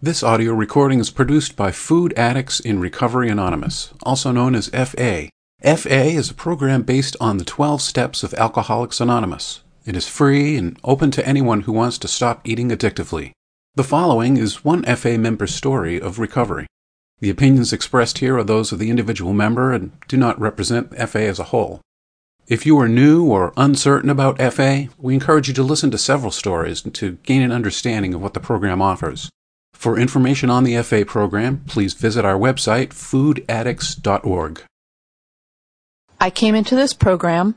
This audio recording is produced by Food Addicts in Recovery Anonymous, also known as FA. FA is a program based on the 12 steps of Alcoholics Anonymous. It is free and open to anyone who wants to stop eating addictively. The following is one FA member's story of recovery. The opinions expressed here are those of the individual member and do not represent FA as a whole. If you are new or uncertain about FA, we encourage you to listen to several stories to gain an understanding of what the program offers. For information on the FA program, please visit our website, foodaddicts.org. I came into this program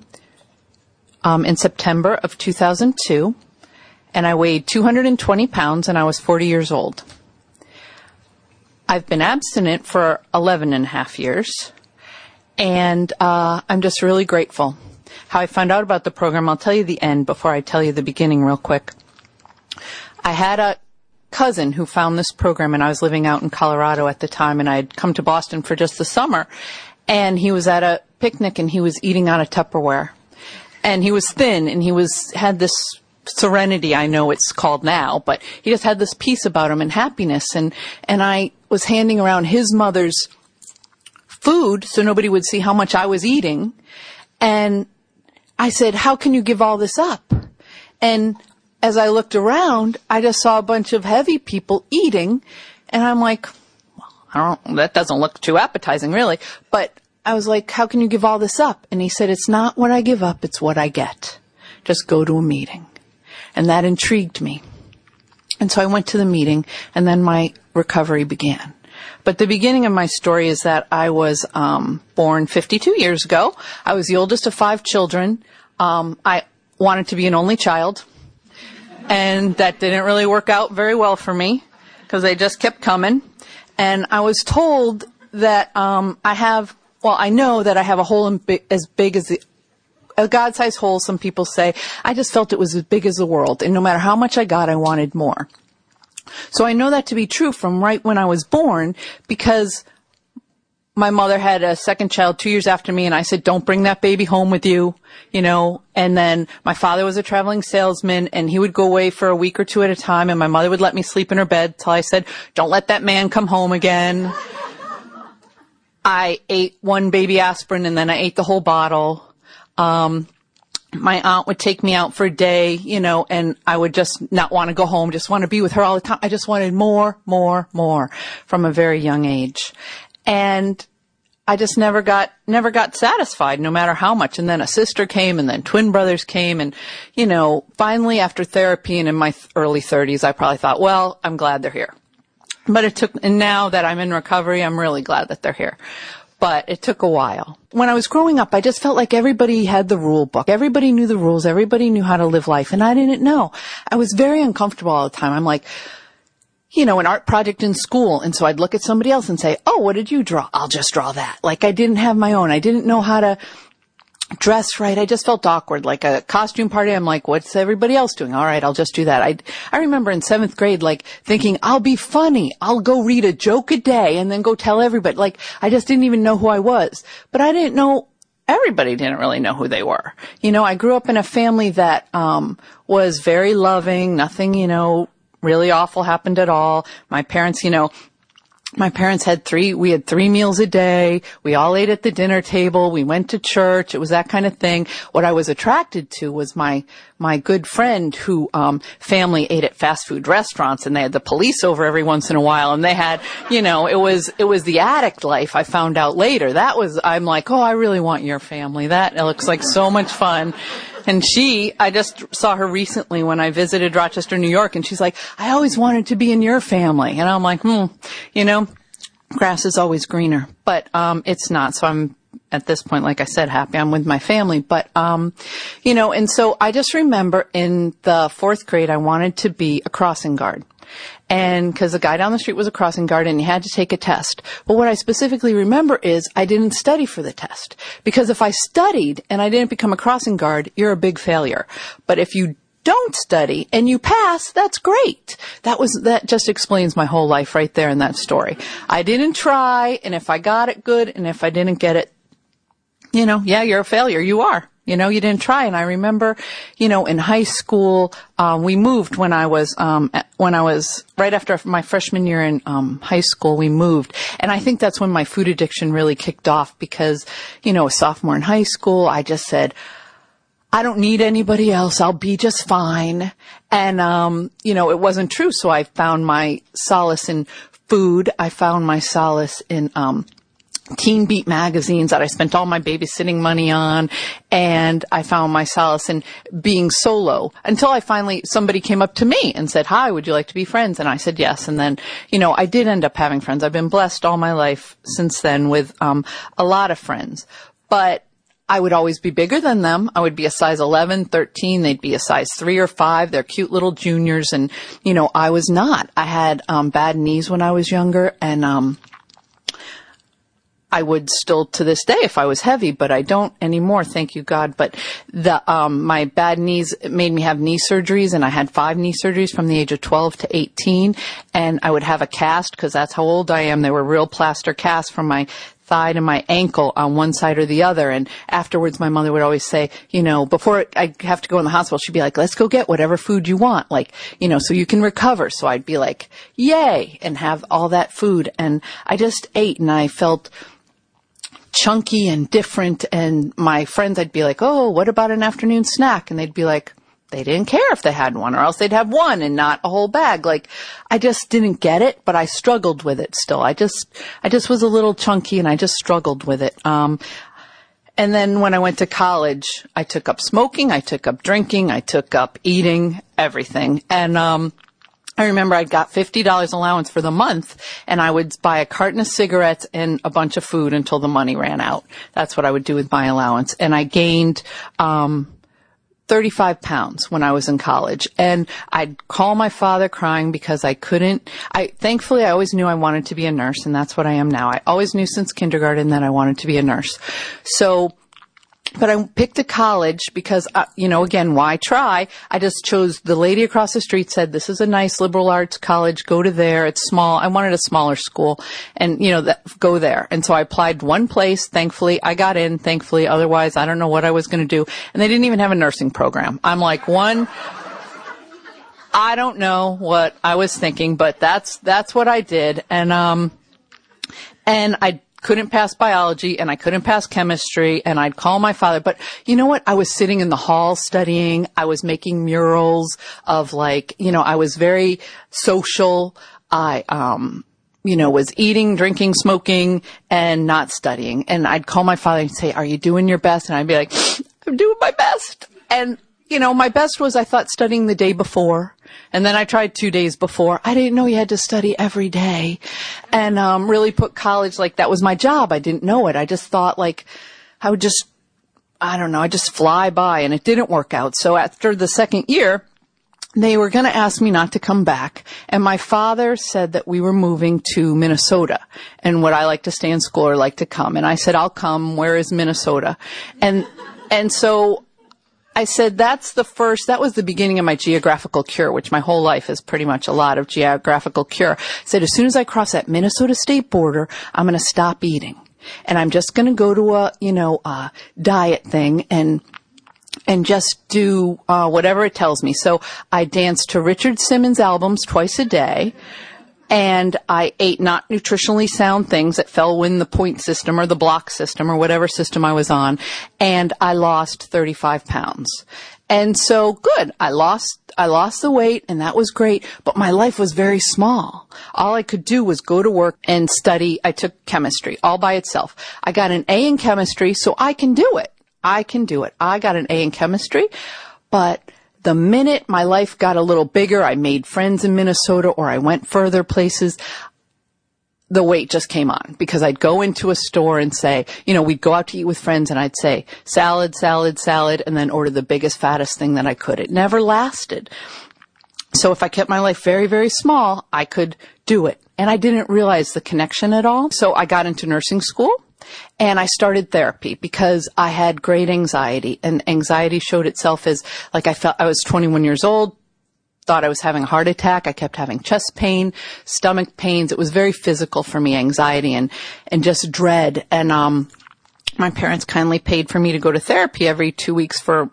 um, in September of 2002, and I weighed 220 pounds, and I was 40 years old. I've been abstinent for 11 and a half years, and uh, I'm just really grateful. How I found out about the program, I'll tell you the end before I tell you the beginning real quick. I had a cousin who found this program and I was living out in Colorado at the time and I had come to Boston for just the summer. And he was at a picnic and he was eating out of Tupperware. And he was thin and he was had this serenity I know it's called now but he just had this peace about him and happiness. And and I was handing around his mother's food so nobody would see how much I was eating. And I said how can you give all this up? And as I looked around, I just saw a bunch of heavy people eating, and I'm like, well, I don't, that doesn't look too appetizing really, but I was like, how can you give all this up? And he said, it's not what I give up, it's what I get. Just go to a meeting. And that intrigued me. And so I went to the meeting, and then my recovery began. But the beginning of my story is that I was um, born 52 years ago. I was the oldest of five children. Um, I wanted to be an only child and that didn't really work out very well for me because they just kept coming. And I was told that um, I have, well, I know that I have a hole bi- as big as the, a God-sized hole. Some people say I just felt it was as big as the world, and no matter how much I got, I wanted more. So I know that to be true from right when I was born because my mother had a second child two years after me and I said, don't bring that baby home with you, you know, and then my father was a traveling salesman and he would go away for a week or two at a time and my mother would let me sleep in her bed till I said, don't let that man come home again. I ate one baby aspirin and then I ate the whole bottle. Um, my aunt would take me out for a day, you know, and I would just not want to go home, just want to be with her all the time. I just wanted more, more, more from a very young age and I just never got never got satisfied no matter how much and then a sister came and then twin brothers came and you know finally after therapy and in my early 30s I probably thought well I'm glad they're here but it took and now that I'm in recovery I'm really glad that they're here but it took a while. When I was growing up, I just felt like everybody had the rule book. Everybody knew the rules. Everybody knew how to live life. And I didn't know. I was very uncomfortable all the time. I'm like, you know, an art project in school. And so I'd look at somebody else and say, Oh, what did you draw? I'll just draw that. Like I didn't have my own. I didn't know how to dress right. I just felt awkward. Like a costume party. I'm like, what's everybody else doing? All right. I'll just do that. I, I remember in seventh grade, like thinking, I'll be funny. I'll go read a joke a day and then go tell everybody. Like I just didn't even know who I was, but I didn't know everybody didn't really know who they were. You know, I grew up in a family that um, was very loving, nothing, you know, really awful happened at all. My parents, you know, my parents had three, we had three meals a day. We all ate at the dinner table. We went to church. It was that kind of thing. What I was attracted to was my, my good friend who, um, family ate at fast food restaurants and they had the police over every once in a while and they had, you know, it was, it was the addict life I found out later. That was, I'm like, oh, I really want your family. That looks like so much fun. And she, I just saw her recently when I visited Rochester, New York, and she's like, I always wanted to be in your family. And I'm like, hmm, you know, grass is always greener, but, um, it's not. So I'm, at this point, like I said, happy I'm with my family, but, um, you know, and so I just remember in the fourth grade, I wanted to be a crossing guard. And because the guy down the street was a crossing guard and he had to take a test. But what I specifically remember is I didn't study for the test. Because if I studied and I didn't become a crossing guard, you're a big failure. But if you don't study and you pass, that's great. That was, that just explains my whole life right there in that story. I didn't try, and if I got it, good, and if I didn't get it, you know, yeah, you're a failure. You are. You know, you didn't try. And I remember, you know, in high school, um, we moved when I was, um, when I was right after my freshman year in um, high school, we moved. And I think that's when my food addiction really kicked off because, you know, a sophomore in high school, I just said, I don't need anybody else. I'll be just fine. And, um, you know, it wasn't true. So I found my solace in food. I found my solace in, um, Teen Beat magazines that I spent all my babysitting money on. And I found my solace in being solo until I finally, somebody came up to me and said, hi, would you like to be friends? And I said yes. And then, you know, I did end up having friends. I've been blessed all my life since then with, um, a lot of friends. But I would always be bigger than them. I would be a size 11, 13. They'd be a size three or five. They're cute little juniors. And, you know, I was not. I had, um, bad knees when I was younger and, um, I would still to this day if I was heavy, but I don't anymore. Thank you, God. But the, um, my bad knees made me have knee surgeries and I had five knee surgeries from the age of 12 to 18. And I would have a cast because that's how old I am. They were real plaster casts from my thigh to my ankle on one side or the other. And afterwards, my mother would always say, you know, before I have to go in the hospital, she'd be like, let's go get whatever food you want. Like, you know, so you can recover. So I'd be like, yay, and have all that food. And I just ate and I felt chunky and different. And my friends, I'd be like, oh, what about an afternoon snack? And they'd be like, they didn't care if they had one or else they'd have one and not a whole bag. Like I just didn't get it, but I struggled with it still. I just, I just was a little chunky and I just struggled with it. Um, and then when I went to college, I took up smoking, I took up drinking, I took up eating, everything. And, um, I remember I got $50 allowance for the month and I would buy a carton of cigarettes and a bunch of food until the money ran out. That's what I would do with my allowance. And I gained, um, 35 pounds when I was in college and I'd call my father crying because I couldn't, I, thankfully I always knew I wanted to be a nurse and that's what I am now. I always knew since kindergarten that I wanted to be a nurse. So but I picked a college because, uh, you know, again, why try? I just chose the lady across the street said, this is a nice liberal arts college. Go to there. It's small. I wanted a smaller school and, you know, that, go there. And so I applied one place. Thankfully, I got in. Thankfully, otherwise, I don't know what I was going to do. And they didn't even have a nursing program. I'm like, one, I don't know what I was thinking, but that's, that's what I did. And, um, and I couldn't pass biology and I couldn't pass chemistry and I'd call my father. But you know what? I was sitting in the hall studying. I was making murals of like, you know, I was very social. I, um, you know, was eating, drinking, smoking, and not studying. And I'd call my father and say, are you doing your best? And I'd be like, I'm doing my best. And, you know, my best was I thought studying the day before and then I tried two days before. I didn't know you had to study every day and, um, really put college like that was my job. I didn't know it. I just thought like I would just, I don't know, I just fly by and it didn't work out. So after the second year, they were going to ask me not to come back. And my father said that we were moving to Minnesota and would I like to stay in school or like to come? And I said, I'll come. Where is Minnesota? And, and so I said that's the first, that was the beginning of my geographical cure, which my whole life is pretty much a lot of geographical cure. I said as soon as I cross that Minnesota state border, I'm going to stop eating. And I'm just going to go to a, you know, a diet thing and and just do uh, whatever it tells me. So I dance to Richard Simmons albums twice a day and I ate not nutritionally sound things that fell in the point system or the block system or whatever system I was on, and I lost 35 pounds. And so good. I lost, I lost the weight and that was great, but my life was very small. All I could do was go to work and study. I took chemistry all by itself. I got an A in chemistry, so I can do it. I can do it. I got an A in chemistry, but the minute my life got a little bigger, I made friends in Minnesota or I went further places, the weight just came on because I'd go into a store and say, you know, we'd go out to eat with friends and I'd say salad, salad, salad, and then order the biggest, fattest thing that I could. It never lasted. So if I kept my life very, very small, I could do it. And I didn't realize the connection at all. So I got into nursing school and I started therapy because I had great anxiety and anxiety showed itself as like I felt I was 21 years old, thought I was having a heart attack. I kept having chest pain, stomach pains. It was very physical for me, anxiety and, and just dread. And, um, my parents kindly paid for me to go to therapy every two weeks for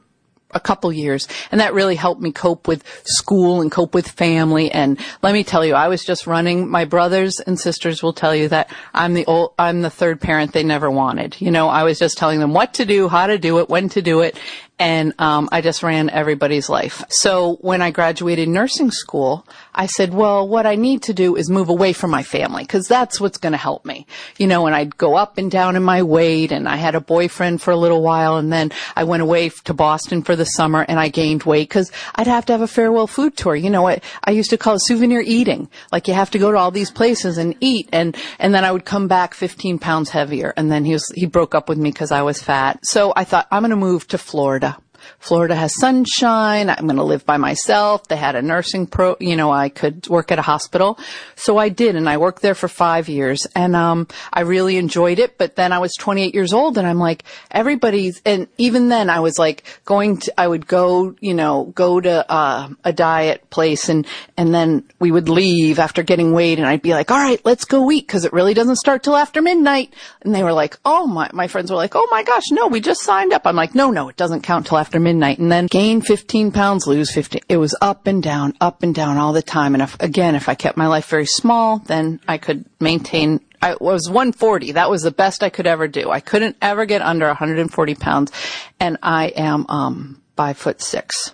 a couple years and that really helped me cope with school and cope with family. And let me tell you I was just running. My brothers and sisters will tell you that I'm the old I'm the third parent they never wanted. You know I was just telling them what to do how to do it when to do it and um, I just ran everybody's life. So when I graduated nursing school, I said, well, what I need to do is move away from my family because that's what's going to help me. You know, and I'd go up and down in my weight and I had a boyfriend for a little while and then I went away to Boston for the summer and I gained weight because I'd have to have a farewell food tour. You know, I, I used to call it souvenir eating. Like you have to go to all these places and eat and, and then I would come back 15 pounds heavier and then he was, he broke up with me because I was fat. So I thought I'm going to move to Florida. Florida has sunshine. I'm going to live by myself. They had a nursing pro, you know, I could work at a hospital. So I did and I worked there for five years and, um, I really enjoyed it. But then I was 28 years old and I'm like, everybody's, and even then I was like going to, I would go, you know, go to, uh, a diet place and, and then we would leave after getting weighed and I'd be like, all right, let's go eat because it really doesn't start till after midnight. And they were like, oh my, my friends were like, oh my gosh, no, we just signed up. I'm like, no, no, it doesn't count till after midnight and then gain 15 pounds, lose 50. It was up and down, up and down all the time. And if, again, if I kept my life very small, then I could maintain I was 140. That was the best I could ever do. I couldn't ever get under 140 pounds and I am, um, five foot six.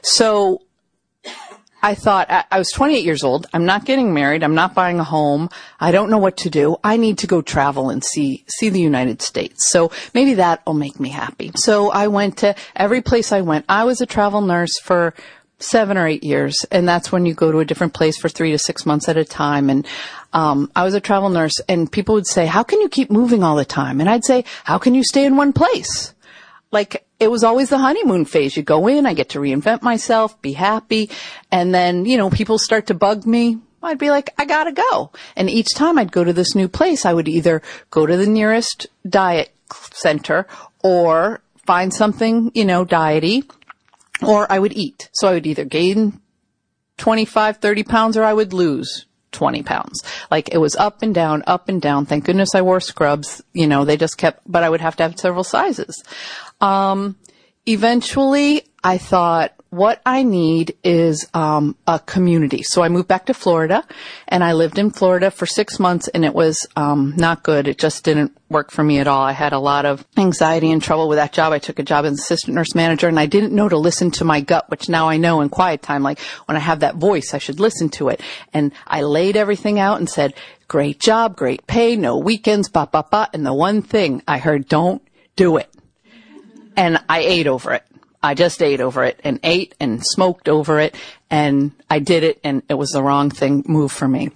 So I thought I was 28 years old. I'm not getting married. I'm not buying a home. I don't know what to do. I need to go travel and see, see the United States. So maybe that will make me happy. So I went to every place I went. I was a travel nurse for seven or eight years. And that's when you go to a different place for three to six months at a time. And, um, I was a travel nurse and people would say, how can you keep moving all the time? And I'd say, how can you stay in one place? Like, it was always the honeymoon phase. You go in, I get to reinvent myself, be happy. And then, you know, people start to bug me. I'd be like, I gotta go. And each time I'd go to this new place, I would either go to the nearest diet center or find something, you know, diety or I would eat. So I would either gain 25, 30 pounds or I would lose 20 pounds. Like it was up and down, up and down. Thank goodness I wore scrubs. You know, they just kept, but I would have to have several sizes. Um, eventually I thought, what I need is um, a community. So I moved back to Florida, and I lived in Florida for six months, and it was um, not good. It just didn't work for me at all. I had a lot of anxiety and trouble with that job. I took a job as assistant nurse manager, and I didn't know to listen to my gut, which now I know in quiet time. Like when I have that voice, I should listen to it. And I laid everything out and said, "Great job, great pay, no weekends, ba ba ba." And the one thing I heard, "Don't do it," and I ate over it. I just ate over it and ate and smoked over it and I did it and it was the wrong thing move for me.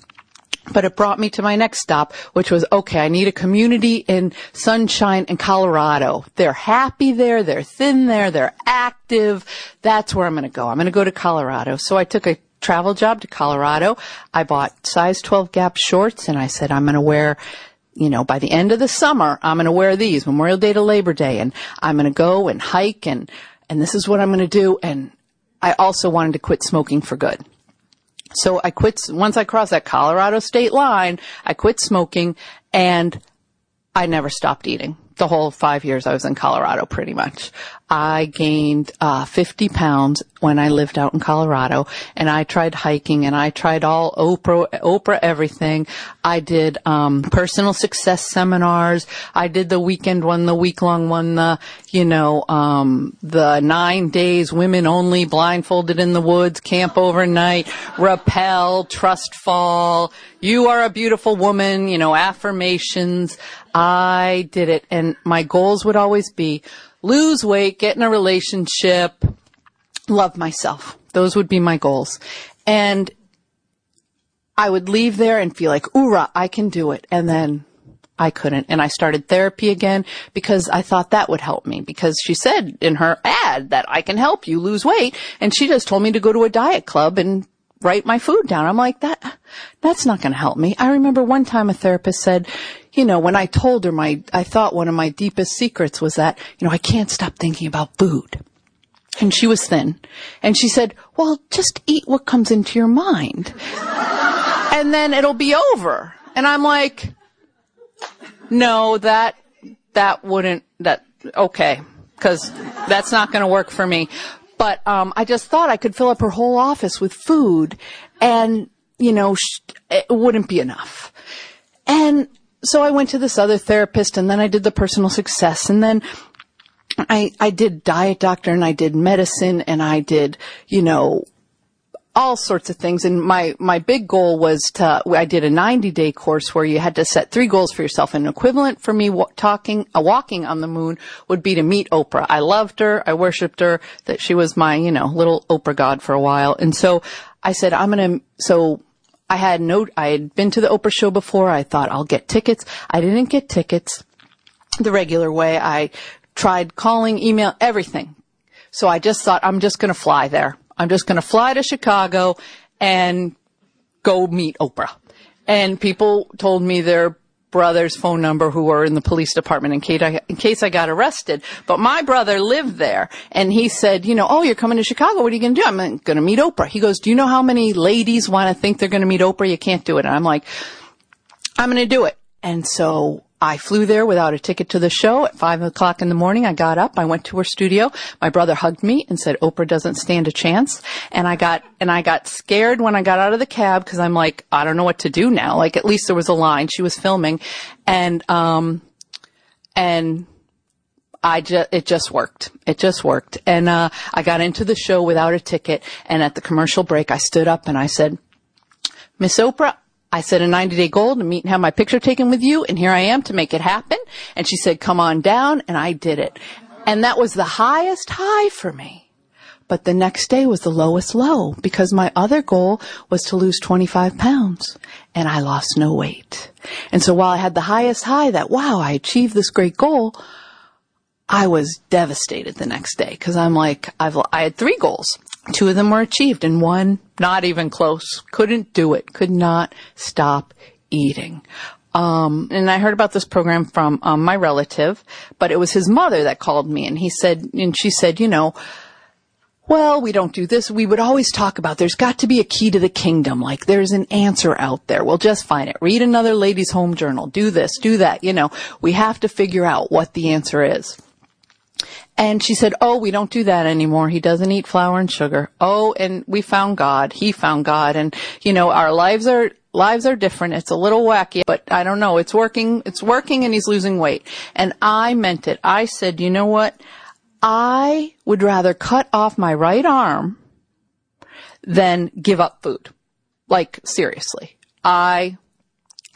But it brought me to my next stop, which was, okay, I need a community in Sunshine in Colorado. They're happy there, they're thin there, they're active. That's where I'm going to go. I'm going to go to Colorado. So I took a travel job to Colorado. I bought size 12 Gap shorts and I said, I'm going to wear you know, by the end of the summer, I'm going to wear these Memorial Day to Labor Day and I'm going to go and hike and and this is what I'm going to do. And I also wanted to quit smoking for good. So I quit, once I crossed that Colorado state line, I quit smoking and I never stopped eating the whole five years I was in Colorado, pretty much. I gained uh, 50 pounds when I lived out in Colorado, and I tried hiking, and I tried all Oprah, Oprah everything. I did um, personal success seminars. I did the weekend one, the week long one, the you know um, the nine days women only, blindfolded in the woods, camp overnight, rappel, trust fall. You are a beautiful woman. You know affirmations. I did it and my goals would always be lose weight, get in a relationship, love myself. Those would be my goals. And I would leave there and feel like, oorah, I can do it. And then I couldn't. And I started therapy again because I thought that would help me because she said in her ad that I can help you lose weight. And she just told me to go to a diet club and write my food down. I'm like, that, that's not going to help me. I remember one time a therapist said, you know, when I told her my, I thought one of my deepest secrets was that, you know, I can't stop thinking about food. And she was thin. And she said, well, just eat what comes into your mind. and then it'll be over. And I'm like, no, that that wouldn't, that, okay, because that's not going to work for me. But, um, I just thought I could fill up her whole office with food and, you know, sh- it wouldn't be enough. And so I went to this other therapist and then I did the personal success and then I, I did diet doctor and I did medicine and I did, you know, all sorts of things. And my, my big goal was to, I did a 90 day course where you had to set three goals for yourself. An equivalent for me talking, uh, walking on the moon would be to meet Oprah. I loved her. I worshiped her that she was my, you know, little Oprah God for a while. And so I said, I'm going to, so I had no, I had been to the Oprah show before. I thought I'll get tickets. I didn't get tickets the regular way. I tried calling, email, everything. So I just thought I'm just going to fly there. I'm just going to fly to Chicago and go meet Oprah. And people told me their brother's phone number who were in the police department in case, I, in case I got arrested. But my brother lived there and he said, you know, oh, you're coming to Chicago. What are you going to do? I'm going to meet Oprah. He goes, do you know how many ladies want to think they're going to meet Oprah? You can't do it. And I'm like, I'm going to do it. And so I flew there without a ticket to the show at five o'clock in the morning. I got up. I went to her studio. My brother hugged me and said, Oprah doesn't stand a chance. And I got, and I got scared when I got out of the cab because I'm like, I don't know what to do now. Like at least there was a line. She was filming and, um, and I just, it just worked. It just worked. And, uh, I got into the show without a ticket. And at the commercial break, I stood up and I said, Miss Oprah, I set a 90 day goal to meet and have my picture taken with you. And here I am to make it happen. And she said, come on down. And I did it. And that was the highest high for me. But the next day was the lowest low because my other goal was to lose 25 pounds and I lost no weight. And so while I had the highest high that, wow, I achieved this great goal, I was devastated the next day because I'm like, I've, I had three goals. Two of them were achieved and one not even close. Couldn't do it. Could not stop eating. Um, and I heard about this program from um, my relative, but it was his mother that called me and he said, and she said, you know, well, we don't do this. We would always talk about there's got to be a key to the kingdom. Like there's an answer out there. We'll just find it. Read another Ladies' Home Journal. Do this, do that. You know, we have to figure out what the answer is. And she said, Oh, we don't do that anymore. He doesn't eat flour and sugar. Oh, and we found God. He found God. And, you know, our lives are, lives are different. It's a little wacky, but I don't know. It's working. It's working and he's losing weight. And I meant it. I said, you know what? I would rather cut off my right arm than give up food. Like, seriously. I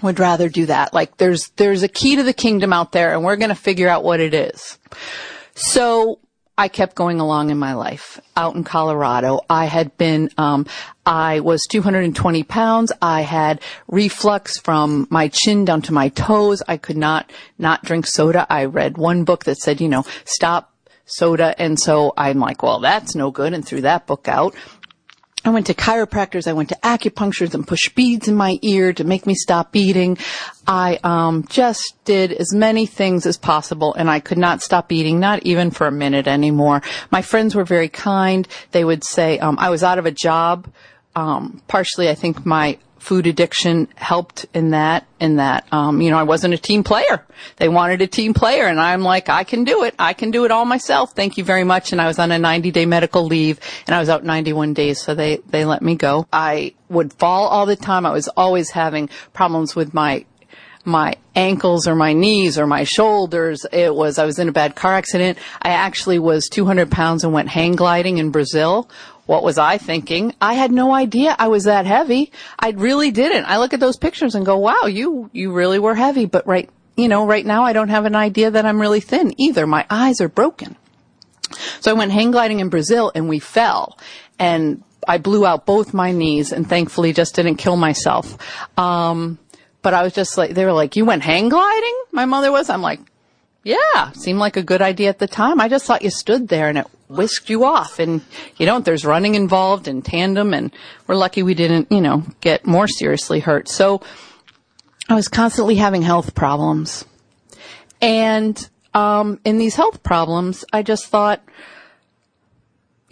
would rather do that. Like, there's, there's a key to the kingdom out there and we're going to figure out what it is. So I kept going along in my life out in Colorado. I had been, um, I was 220 pounds. I had reflux from my chin down to my toes. I could not, not drink soda. I read one book that said, you know, stop soda. And so I'm like, well, that's no good and threw that book out. I went to chiropractors. I went to acupuncturists and pushed beads in my ear to make me stop eating. I um, just did as many things as possible, and I could not stop eating, not even for a minute anymore. My friends were very kind. They would say um, I was out of a job. Um, partially, I think my food addiction helped in that, in that, um, you know, I wasn't a team player. They wanted a team player and I'm like, I can do it. I can do it all myself. Thank you very much. And I was on a 90 day medical leave and I was out 91 days. So they, they let me go. I would fall all the time. I was always having problems with my my ankles or my knees or my shoulders. It was, I was in a bad car accident. I actually was 200 pounds and went hang gliding in Brazil what was I thinking? I had no idea I was that heavy. I really didn't. I look at those pictures and go, wow, you, you really were heavy. But right, you know, right now I don't have an idea that I'm really thin either. My eyes are broken. So I went hang gliding in Brazil and we fell and I blew out both my knees and thankfully just didn't kill myself. Um, but I was just like, they were like, you went hang gliding? My mother was. I'm like, yeah, seemed like a good idea at the time. I just thought you stood there and it whisked you off and you know, there's running involved in tandem and we're lucky we didn't, you know, get more seriously hurt. So I was constantly having health problems. And, um, in these health problems, I just thought,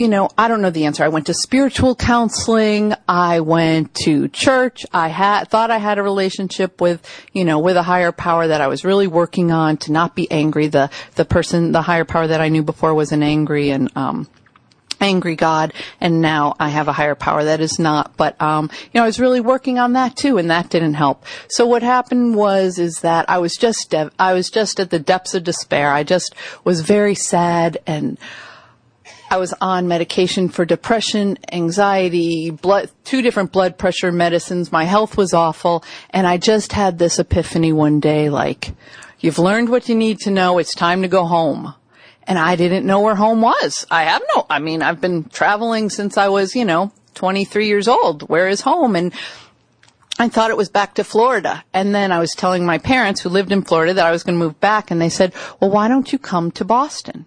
you know, I don't know the answer. I went to spiritual counseling. I went to church. I had, thought I had a relationship with, you know, with a higher power that I was really working on to not be angry. The, the person, the higher power that I knew before was an angry and, um, angry God, and now I have a higher power that is not. But um, you know, I was really working on that too, and that didn't help. So what happened was is that I was just I was just at the depths of despair. I just was very sad and. I was on medication for depression, anxiety, blood, two different blood pressure medicines. My health was awful. And I just had this epiphany one day, like, you've learned what you need to know. It's time to go home and I didn't know where home was. I have no, I mean, I've been traveling since I was, you know, 23 years old. Where is home? And I thought it was back to Florida. And then I was telling my parents who lived in Florida that I was going to move back and they said, well, why don't you come to Boston?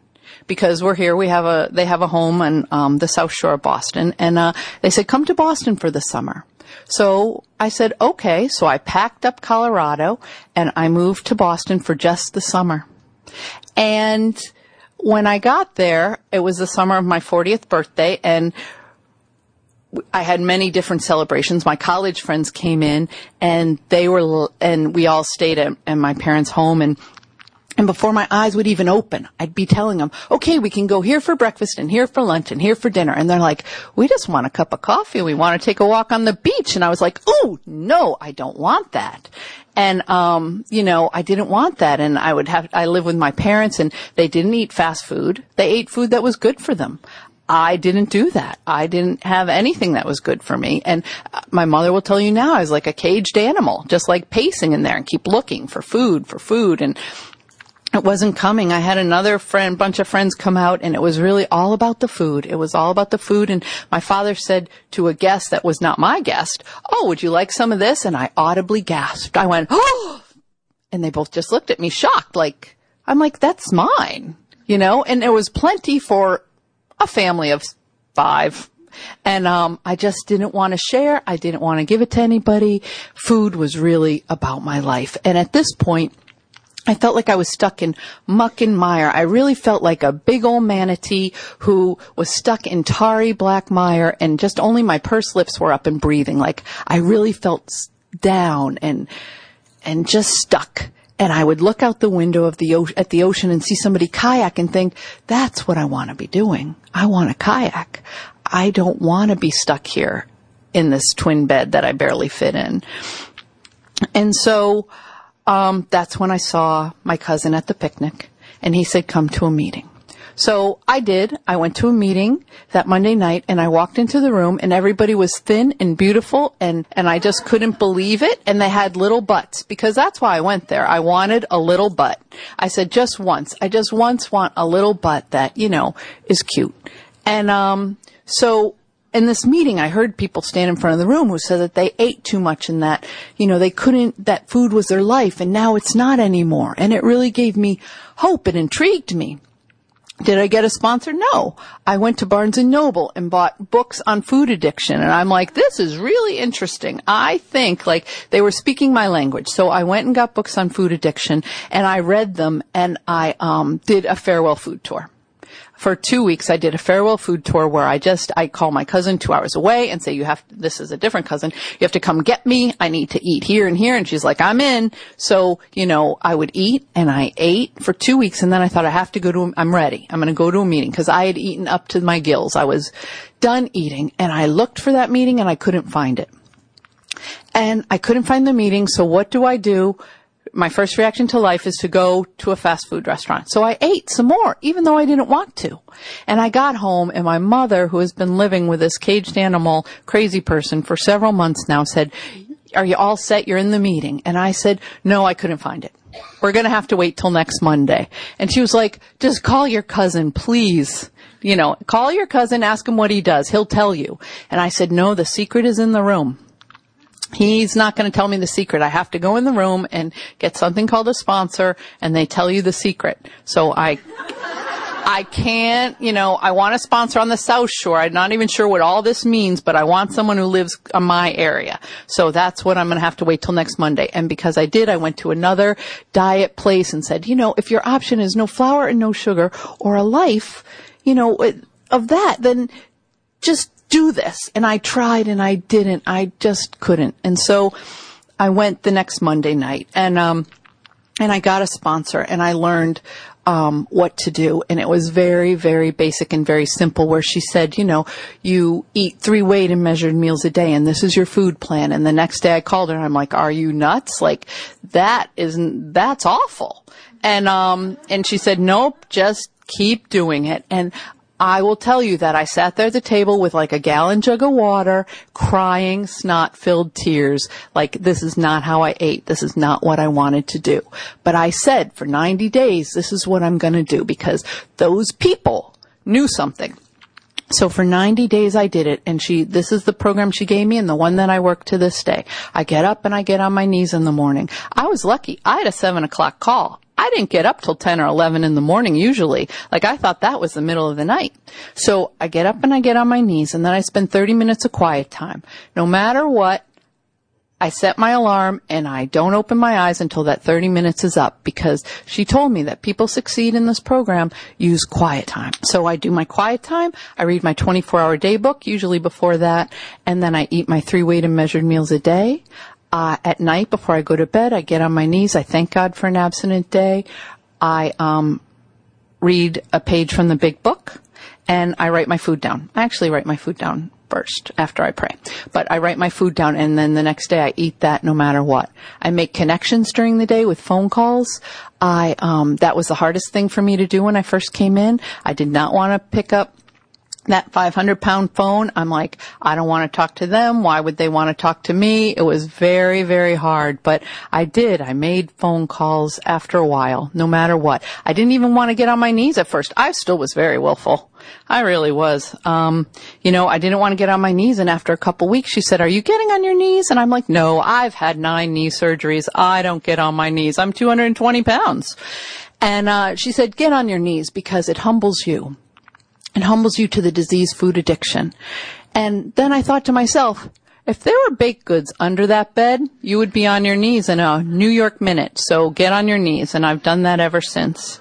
Because we're here, we have a, they have a home on, um, the South Shore of Boston. And, uh, they said, come to Boston for the summer. So I said, okay. So I packed up Colorado and I moved to Boston for just the summer. And when I got there, it was the summer of my 40th birthday and I had many different celebrations. My college friends came in and they were, and we all stayed at, at my parents' home and and before my eyes would even open, I'd be telling them, okay, we can go here for breakfast and here for lunch and here for dinner. And they're like, we just want a cup of coffee. We want to take a walk on the beach. And I was like, oh, no, I don't want that. And, um, you know, I didn't want that. And I would have, I live with my parents and they didn't eat fast food. They ate food that was good for them. I didn't do that. I didn't have anything that was good for me. And uh, my mother will tell you now I was like a caged animal, just like pacing in there and keep looking for food, for food. And it wasn't coming. I had another friend, bunch of friends come out and it was really all about the food. It was all about the food. And my father said to a guest that was not my guest, Oh, would you like some of this? And I audibly gasped. I went, Oh, and they both just looked at me shocked. Like, I'm like, that's mine, you know, and there was plenty for a family of five. And, um, I just didn't want to share. I didn't want to give it to anybody. Food was really about my life. And at this point, I felt like I was stuck in muck and mire. I really felt like a big old manatee who was stuck in tarry black mire and just only my purse lips were up and breathing. Like I really felt down and, and just stuck. And I would look out the window of the o- at the ocean and see somebody kayak and think, that's what I want to be doing. I want a kayak. I don't want to be stuck here in this twin bed that I barely fit in. And so, um, that's when I saw my cousin at the picnic, and he said, "Come to a meeting." So I did. I went to a meeting that Monday night and I walked into the room and everybody was thin and beautiful and, and I just couldn't believe it. And they had little butts because that's why I went there. I wanted a little butt. I said just once. I just once want a little butt that, you know, is cute. And, um, so in this meeting, I heard people stand in front of the room who said that they ate too much and that, you know, they couldn't, that food was their life and now it's not anymore. And it really gave me hope. It intrigued me. Did I get a sponsor? No. I went to Barnes and Noble and bought books on food addiction and I'm like, this is really interesting. I think like they were speaking my language. So I went and got books on food addiction and I read them and I um, did a farewell food tour for two weeks, I did a farewell food tour where I just, I call my cousin two hours away and say, you have, this is a different cousin. You have to come get me. I need to eat here and here. And she's like, I'm in. So, you know, I would eat and I ate for two weeks. And then I thought I have to go to, a, I'm ready. I'm going to go to a meeting because I had eaten up to my gills. I was done eating and I looked for that meeting and I couldn't find it. And I couldn't find the meeting. So what do I do? My first reaction to life is to go to a fast food restaurant. So I ate some more, even though I didn't want to. And I got home and my mother, who has been living with this caged animal crazy person for several months now, said, are you all set? You're in the meeting. And I said, no, I couldn't find it. We're going to have to wait till next Monday. And she was like, just call your cousin, please. You know, call your cousin, ask him what he does. He'll tell you. And I said, no, the secret is in the room he's not going to tell me the secret. I have to go in the room and get something called a sponsor and they tell you the secret. So I, I can't, you know, I want a sponsor on the South Shore. I'm not even sure what all this means, but I want someone who lives in my area. So that's what I'm going to have to wait till next Monday. And because I did, I went to another diet place and said, you know, if your option is no flour and no sugar or a life, you know, of that, then just do this. And I tried and I didn't. I just couldn't. And so I went the next Monday night and, um, and I got a sponsor and I learned um, what to do. And it was very, very basic and very simple where she said, you know, you eat three weighed and measured meals a day and this is your food plan. And the next day I called her and I'm like, are you nuts? Like that isn't, that's awful. And, um, and she said, nope, just keep doing it. And I will tell you that I sat there at the table with like a gallon jug of water, crying, snot filled tears. Like, this is not how I ate. This is not what I wanted to do. But I said for 90 days, this is what I'm going to do because those people knew something. So for 90 days I did it and she, this is the program she gave me and the one that I work to this day. I get up and I get on my knees in the morning. I was lucky. I had a seven o'clock call. I didn't get up till 10 or 11 in the morning usually. Like I thought that was the middle of the night. So I get up and I get on my knees and then I spend 30 minutes of quiet time. No matter what, I set my alarm and I don't open my eyes until that 30 minutes is up because she told me that people succeed in this program use quiet time. So I do my quiet time. I read my 24 hour day book, usually before that, and then I eat my three weighed and measured meals a day. Uh, at night before I go to bed, I get on my knees. I thank God for an abstinent day. I um, read a page from the big book, and I write my food down. I actually write my food down first after I pray. But I write my food down and then the next day I eat that no matter what. I make connections during the day with phone calls. I, um, that was the hardest thing for me to do when I first came in. I did not want to pick up that 500 pound phone, I'm like, I don't want to talk to them. Why would they want to talk to me? It was very, very hard, but I did. I made phone calls after a while, no matter what. I didn't even want to get on my knees at first. I still was very willful. I really was. Um, you know, I didn't want to get on my knees. And after a couple weeks, she said, are you getting on your knees? And I'm like, no, I've had nine knee surgeries. I don't get on my knees. I'm 220 pounds. And, uh, she said, get on your knees because it humbles you and humbles you to the disease food addiction. And then I thought to myself, if there were baked goods under that bed, you would be on your knees in a New York minute. So get on your knees. And I've done that ever since.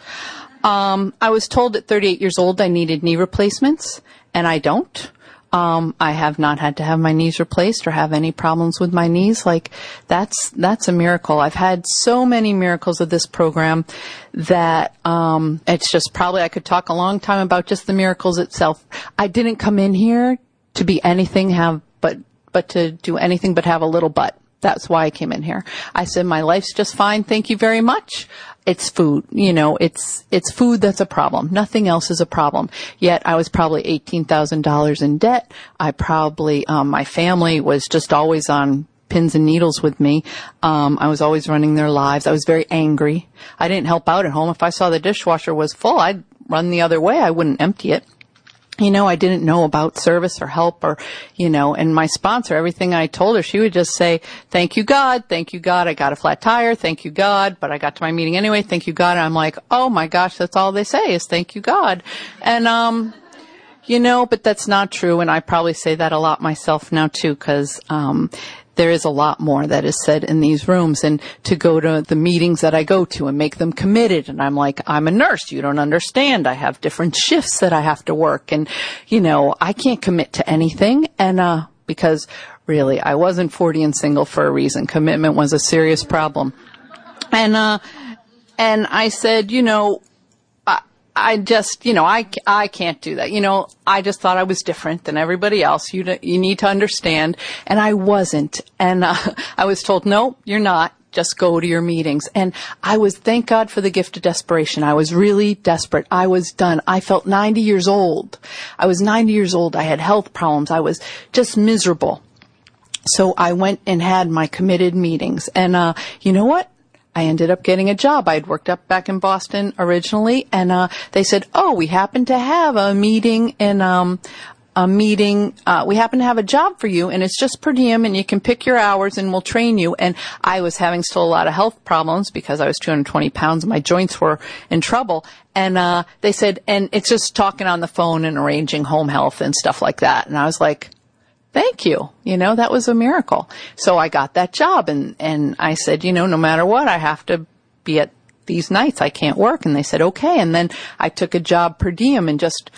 Um, I was told at 38 years old I needed knee replacements, and I don't. Um, I have not had to have my knees replaced or have any problems with my knees. Like that's that's a miracle. I've had so many miracles of this program that um, it's just probably I could talk a long time about just the miracles itself. I didn't come in here to be anything have but but to do anything but have a little butt. That's why I came in here. I said my life's just fine. Thank you very much it's food. You know, it's it's food that's a problem. Nothing else is a problem. Yet I was probably eighteen thousand dollars in debt. I probably um, my family was just always on pins and needles with me. Um, I was always running their lives. I was very angry. I didn't help out at home. If I saw the dishwasher was full, I'd run the other way. I wouldn't empty it you know, I didn't know about service or help or, you know, and my sponsor, everything I told her, she would just say, thank you God, thank you God, I got a flat tire, thank you God, but I got to my meeting anyway, thank you God. And I'm like, oh my gosh, that's all they say is thank you God. And, um, you know, but that's not true. And I probably say that a lot myself now too, cause, um, there is a lot more that is said in these rooms and to go to the meetings that I go to and make them committed. And I'm like, I'm a nurse. You don't understand. I have different shifts that I have to work and, you know, I can't commit to anything. And, uh, because really I wasn't 40 and single for a reason. Commitment was a serious problem. And, uh, and I said, you know, I just, you know, I, I can't do that. You know, I just thought I was different than everybody else. You, you need to understand. And I wasn't. And uh, I was told, no, you're not. Just go to your meetings. And I was, thank God for the gift of desperation. I was really desperate. I was done. I felt 90 years old. I was 90 years old. I had health problems. I was just miserable. So I went and had my committed meetings. And, uh, you know what? I ended up getting a job. I had worked up back in Boston originally, and uh, they said, "Oh, we happen to have a meeting in um, a meeting. Uh, we happen to have a job for you, and it's just per diem, and you can pick your hours, and we'll train you." And I was having still a lot of health problems because I was 220 pounds, and my joints were in trouble. And uh, they said, and it's just talking on the phone and arranging home health and stuff like that. And I was like, thank you. You know, that was a miracle. So I got that job and, and I said, you know, no matter what, I have to be at these nights. I can't work. And they said, okay. And then I took a job per diem and just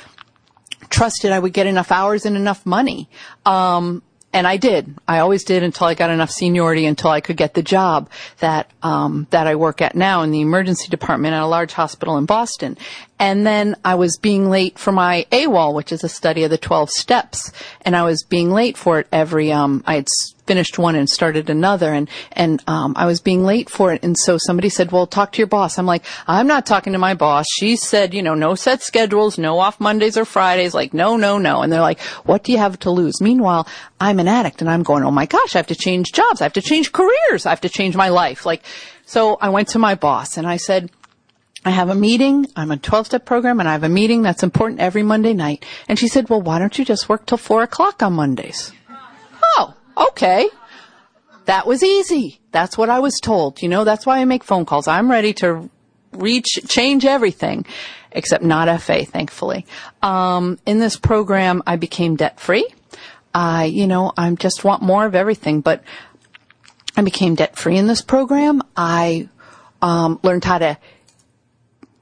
trusted I would get enough hours and enough money. Um, and I did. I always did until I got enough seniority until I could get the job that um, that I work at now in the emergency department at a large hospital in Boston. And then I was being late for my AWOL, which is a study of the 12 steps. And I was being late for it every, um, I had finished one and started another and, and, um, I was being late for it. And so somebody said, well, talk to your boss. I'm like, I'm not talking to my boss. She said, you know, no set schedules, no off Mondays or Fridays. Like, no, no, no. And they're like, what do you have to lose? Meanwhile, I'm an addict and I'm going, oh my gosh, I have to change jobs. I have to change careers. I have to change my life. Like, so I went to my boss and I said, I have a meeting. I'm a 12 step program and I have a meeting that's important every Monday night. And she said, well, why don't you just work till four o'clock on Mondays? Oh, okay. That was easy. That's what I was told. You know, that's why I make phone calls. I'm ready to reach, change everything, except not FA, thankfully. Um, in this program, I became debt free. I, you know, I just want more of everything, but I became debt free in this program. I um, learned how to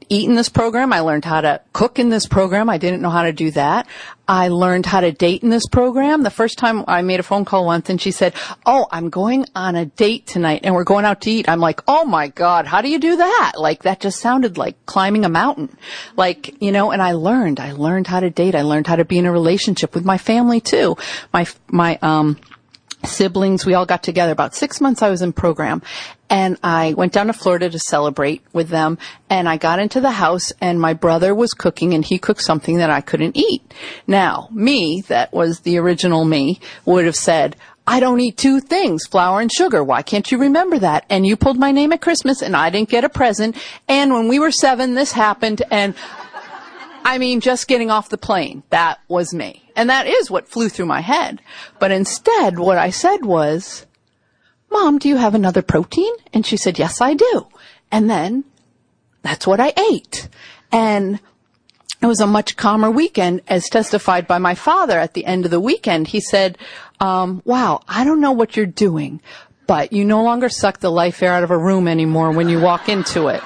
eat in this program. I learned how to cook in this program. I didn't know how to do that. I learned how to date in this program. The first time I made a phone call once and she said, Oh, I'm going on a date tonight and we're going out to eat. I'm like, Oh my God, how do you do that? Like that just sounded like climbing a mountain. Like, you know, and I learned, I learned how to date. I learned how to be in a relationship with my family too. My, my, um, siblings, we all got together. About six months I was in program and I went down to Florida to celebrate with them and I got into the house and my brother was cooking and he cooked something that I couldn't eat. Now, me, that was the original me, would have said, I don't eat two things, flour and sugar. Why can't you remember that? And you pulled my name at Christmas and I didn't get a present. And when we were seven, this happened and I mean, just getting off the plane. That was me. And that is what flew through my head. But instead, what I said was, Mom, do you have another protein? And she said, Yes, I do. And then that's what I ate. And it was a much calmer weekend as testified by my father at the end of the weekend. He said, um, wow, I don't know what you're doing, but you no longer suck the life air out of a room anymore when you walk into it.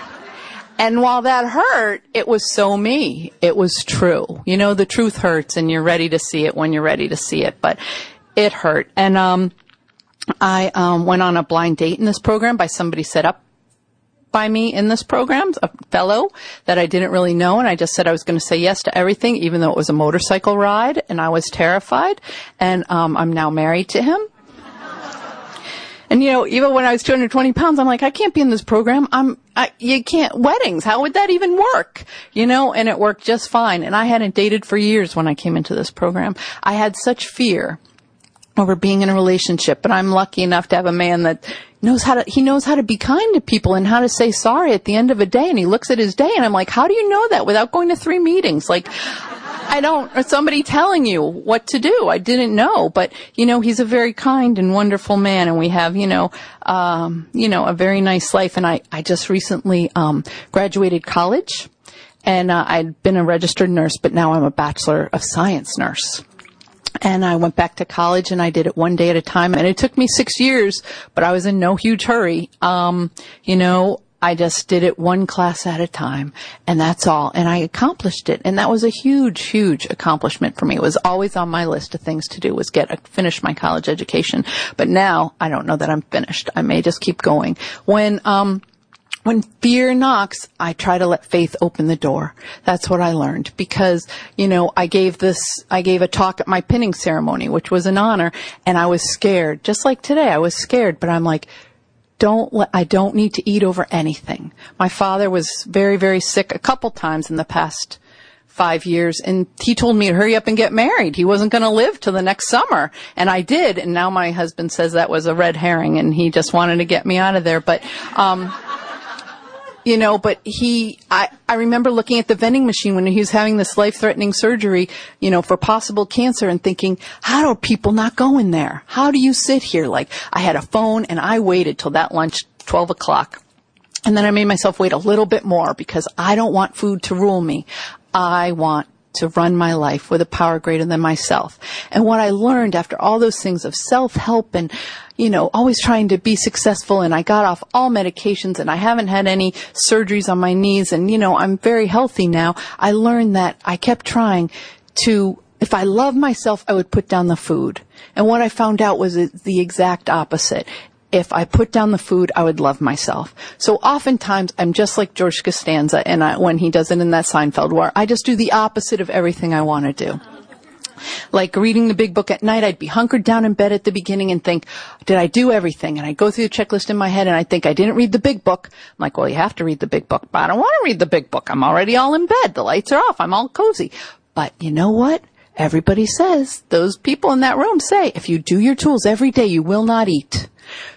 And while that hurt, it was so me. It was true. You know, the truth hurts and you're ready to see it when you're ready to see it, but it hurt. And, um, I, um, went on a blind date in this program by somebody set up by me in this program, a fellow that I didn't really know, and I just said I was going to say yes to everything, even though it was a motorcycle ride, and I was terrified. And um, I'm now married to him, and you know, even when I was 220 pounds, I'm like, I can't be in this program. I'm, I, you can't, weddings, how would that even work? You know, and it worked just fine. And I hadn't dated for years when I came into this program. I had such fear over being in a relationship, but I'm lucky enough to have a man that knows how to, he knows how to be kind to people and how to say sorry at the end of a day. And he looks at his day and I'm like, how do you know that without going to three meetings? Like, I don't, somebody telling you what to do. I didn't know, but you know, he's a very kind and wonderful man, and we have, you know, um, you know, a very nice life. And I, I just recently um, graduated college, and uh, I'd been a registered nurse, but now I'm a bachelor of science nurse. And I went back to college and I did it one day at a time. And it took me six years, but I was in no huge hurry. Um, you know, I just did it one class at a time and that's all. And I accomplished it. And that was a huge, huge accomplishment for me. It was always on my list of things to do was get, a, finish my college education. But now I don't know that I'm finished. I may just keep going. When, um, when fear knocks, I try to let faith open the door. That's what I learned because, you know, I gave this, I gave a talk at my pinning ceremony, which was an honor, and I was scared. Just like today, I was scared, but I'm like, don't let, I don't need to eat over anything. My father was very, very sick a couple times in the past five years and he told me to hurry up and get married. He wasn't going to live till the next summer. And I did. And now my husband says that was a red herring and he just wanted to get me out of there. But, um, you know, but he, I, I remember looking at the vending machine when he was having this life-threatening surgery, you know, for possible cancer and thinking, how do people not go in there? How do you sit here? Like, I had a phone and I waited till that lunch, 12 o'clock. And then I made myself wait a little bit more because I don't want food to rule me. I want to run my life with a power greater than myself. And what I learned after all those things of self-help and, you know, always trying to be successful and I got off all medications and I haven't had any surgeries on my knees and, you know, I'm very healthy now. I learned that I kept trying to, if I love myself, I would put down the food. And what I found out was the exact opposite. If I put down the food, I would love myself. So oftentimes I'm just like George Costanza and I, when he does it in that Seinfeld where I just do the opposite of everything I want to do. Like reading the big book at night, I'd be hunkered down in bed at the beginning and think, did I do everything? And I'd go through the checklist in my head and I'd think I didn't read the big book. I'm like, well, you have to read the big book, but I don't want to read the big book. I'm already all in bed. The lights are off. I'm all cozy. But you know what? Everybody says, those people in that room say, if you do your tools every day, you will not eat.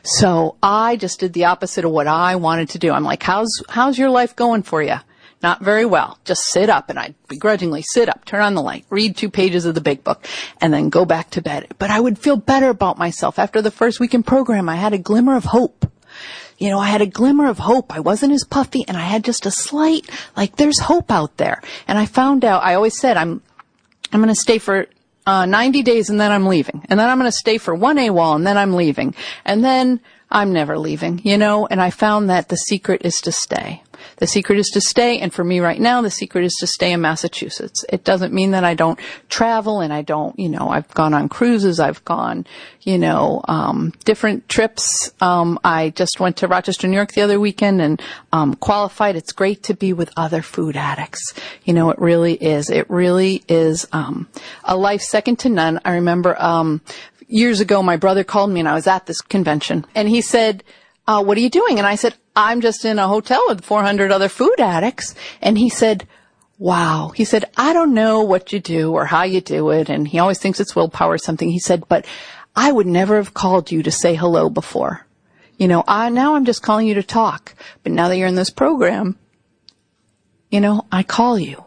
So I just did the opposite of what I wanted to do. I'm like, how's, how's your life going for you? Not very well. Just sit up and I'd begrudgingly sit up, turn on the light, read two pages of the big book, and then go back to bed. But I would feel better about myself. After the first week in program, I had a glimmer of hope. You know, I had a glimmer of hope. I wasn't as puffy and I had just a slight, like there's hope out there. And I found out, I always said I'm, I'm going to stay for uh, 90 days and then I'm leaving. And then I'm going to stay for one AWOL and then I'm leaving. And then I'm never leaving, you know, and I found that the secret is to stay. The secret is to stay, and for me right now, the secret is to stay in Massachusetts. It doesn't mean that I don't travel and I don't, you know, I've gone on cruises, I've gone, you know, um, different trips. Um, I just went to Rochester, New York the other weekend and um, qualified. It's great to be with other food addicts. You know, it really is. It really is um, a life second to none. I remember um, years ago, my brother called me and I was at this convention and he said, uh, what are you doing? And I said, I'm just in a hotel with 400 other food addicts. And he said, wow. He said, I don't know what you do or how you do it. And he always thinks it's willpower or something. He said, but I would never have called you to say hello before. You know, I, now I'm just calling you to talk. But now that you're in this program, you know, I call you.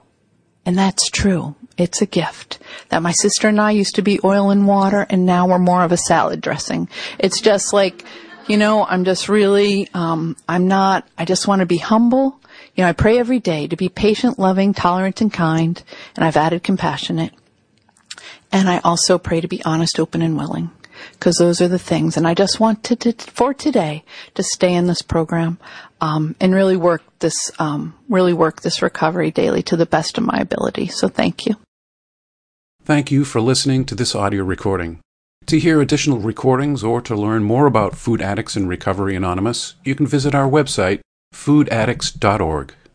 And that's true. It's a gift that my sister and I used to be oil and water and now we're more of a salad dressing. It's just like, you know, I'm just really, um, I'm not, I just want to be humble. You know, I pray every day to be patient, loving, tolerant, and kind, and I've added compassionate. And I also pray to be honest, open, and willing, because those are the things. And I just want to, to for today, to stay in this program, um, and really work this, um, really work this recovery daily to the best of my ability. So thank you. Thank you for listening to this audio recording. To hear additional recordings or to learn more about Food Addicts in Recovery Anonymous, you can visit our website, foodaddicts.org.